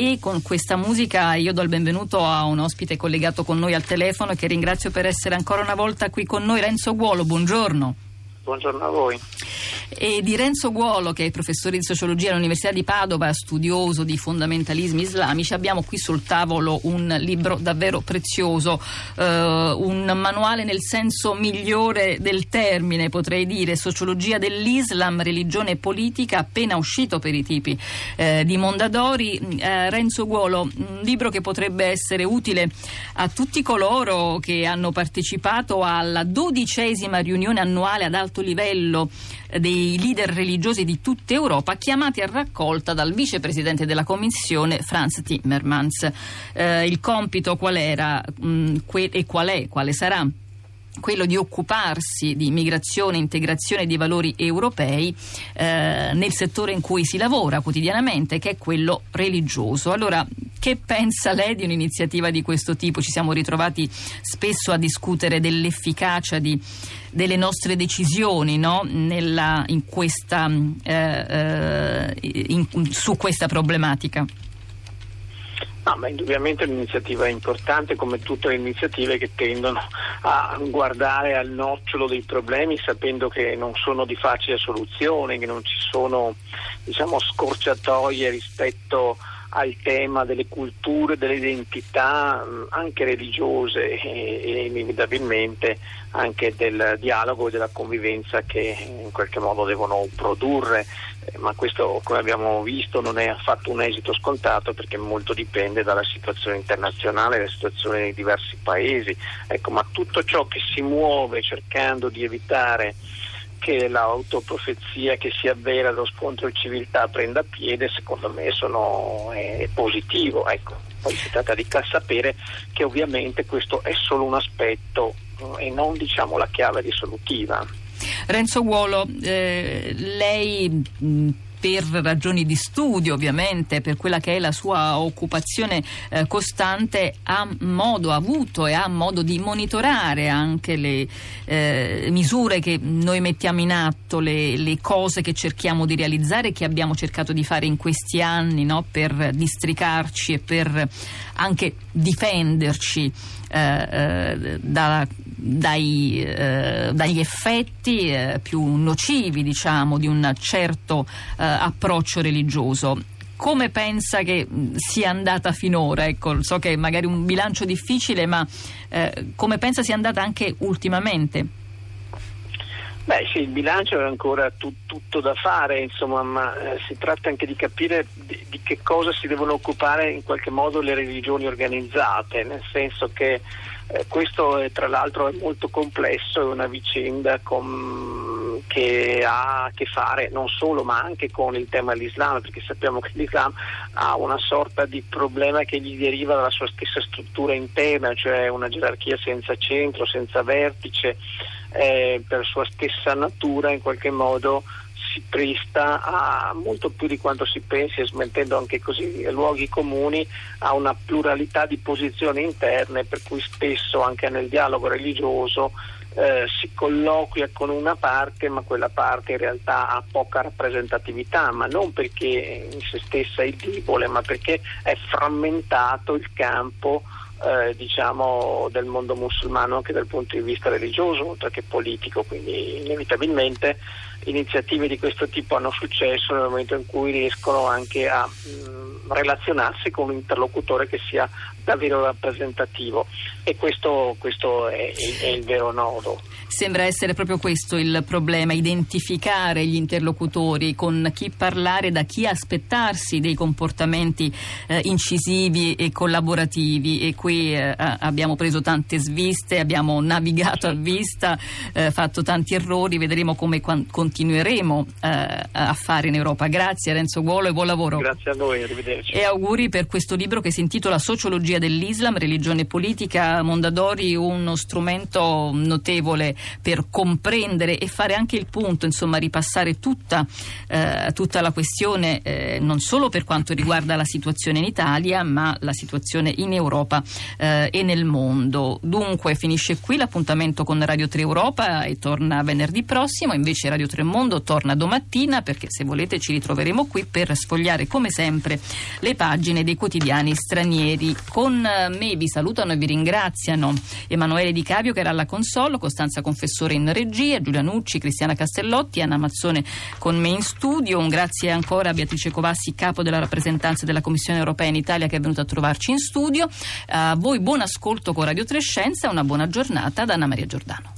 e con questa musica io do il benvenuto a un ospite collegato con noi al telefono che ringrazio per essere ancora una volta qui con noi, Renzo Guolo, buongiorno. Buongiorno a voi e di Renzo Guolo, che è professore di sociologia all'Università di Padova, studioso di fondamentalismi islamici. Abbiamo qui sul tavolo un libro davvero prezioso, eh, un manuale nel senso migliore del termine, potrei dire, Sociologia dell'Islam, religione e politica, appena uscito per i tipi eh, di Mondadori. Eh, Renzo Guolo, un libro che potrebbe essere utile a tutti coloro che hanno partecipato alla dodicesima riunione annuale ad alto livello dei leader religiosi di tutta Europa chiamati a raccolta dal vicepresidente della Commissione Franz Timmermans. Eh, il compito qual era mh, mm, que- e qual è, quale sarà? quello di occuparsi di migrazione integrazione di valori europei eh, nel settore in cui si lavora quotidianamente, che è quello religioso. Allora, che pensa lei di un'iniziativa di questo tipo? Ci siamo ritrovati spesso a discutere dell'efficacia di, delle nostre decisioni no? Nella, in questa, eh, eh in, su questa problematica. No, ma indubbiamente è un'iniziativa importante come tutte le iniziative che tendono a guardare al nocciolo dei problemi sapendo che non sono di facile soluzione, che non ci sono diciamo, scorciatoie rispetto al tema delle culture, delle identità anche religiose e, inevitabilmente anche del dialogo e della convivenza che in qualche modo devono produrre, eh, ma questo come abbiamo visto non è affatto un esito scontato perché molto dipende dalla situazione internazionale, dalla situazione nei diversi paesi, ecco, ma tutto ciò che si muove cercando di evitare che l'autoprofezia che si avvera dello scontro di civiltà prenda piede, secondo me sono, è positivo. Ecco. Poi si tratta di sapere che ovviamente questo è solo un aspetto eh, e non diciamo, la chiave risolutiva. Renzo Guolo, eh, lei per ragioni di studio ovviamente, per quella che è la sua occupazione eh, costante, ha modo, ha avuto e ha modo di monitorare anche le eh, misure che noi mettiamo in atto, le, le, cose che cerchiamo di realizzare, che abbiamo cercato di fare in questi anni no? per districarci e per anche difenderci eh, eh da dai, eh, dagli effetti eh, più nocivi diciamo, di un certo eh, approccio religioso come pensa che sia andata finora? Ecco, so che è magari un bilancio difficile, ma eh, come pensa sia andata anche ultimamente? Beh sì, il bilancio è ancora tu, tutto da fare, insomma, ma eh, si tratta anche di capire di, di, che cosa si devono occupare in qualche modo le religioni organizzate, nel senso che eh, questo è, tra l'altro è molto complesso, è una vicenda con, che ha a che fare non solo ma anche con il tema dell'Islam, perché sappiamo che l'Islam ha una sorta di problema che gli deriva dalla sua stessa struttura interna, cioè una gerarchia senza centro, senza vertice, eh, per sua stessa natura in qualche modo si presta a molto più di quanto si pensi, smettendo anche così luoghi comuni, a una pluralità di posizioni interne, per cui spesso anche nel dialogo religioso eh, si colloquia con una parte, ma quella parte in realtà ha poca rappresentatività, ma non perché in se stessa è debole, ma perché è frammentato il campo eh, diciamo, del mondo musulmano anche dal punto di vista religioso oltre che politico, quindi inevitabilmente iniziative di questo tipo hanno successo nel momento in cui riescono anche a mh, relazionarsi con un interlocutore che sia davvero rappresentativo e questo, questo è, è, il vero nodo. Sembra essere proprio questo il problema, identificare gli interlocutori, con chi parlare, da chi aspettarsi dei comportamenti eh, incisivi e collaborativi e qui eh, abbiamo preso tante sviste, abbiamo navigato a vista, eh, fatto tanti errori, vedremo come con, continueremo eh, a fare in Europa. Grazie Renzo Guolo e buon lavoro. Grazie a voi, arrivederci. E auguri per questo libro che si intitola Sociologia dell'Islam, religione politica. Mondadori uno strumento notevole per comprendere e fare anche il punto, insomma ripassare tutta, eh, tutta la questione eh, non solo per quanto riguarda la situazione in Italia ma la situazione in Europa eh, e nel mondo. Dunque finisce qui l'appuntamento con Radio 3 Europa e torna venerdì prossimo, invece Radio 3 Mondo torna domattina perché se volete ci ritroveremo qui per sfogliare come sempre le pagine dei quotidiani stranieri. Con me vi salutano e vi ringraziano Emanuele Di Cavio che era alla console, Costanza Confessore in regia, Giulia Nucci, Cristiana Castellotti, Anna Mazzone con me in studio. Un grazie ancora a Beatrice Covassi, capo della rappresentanza della Commissione europea in Italia che è venuta a trovarci in studio. A voi buon ascolto con Radio Trescenza e una buona giornata da Anna Maria Giordano.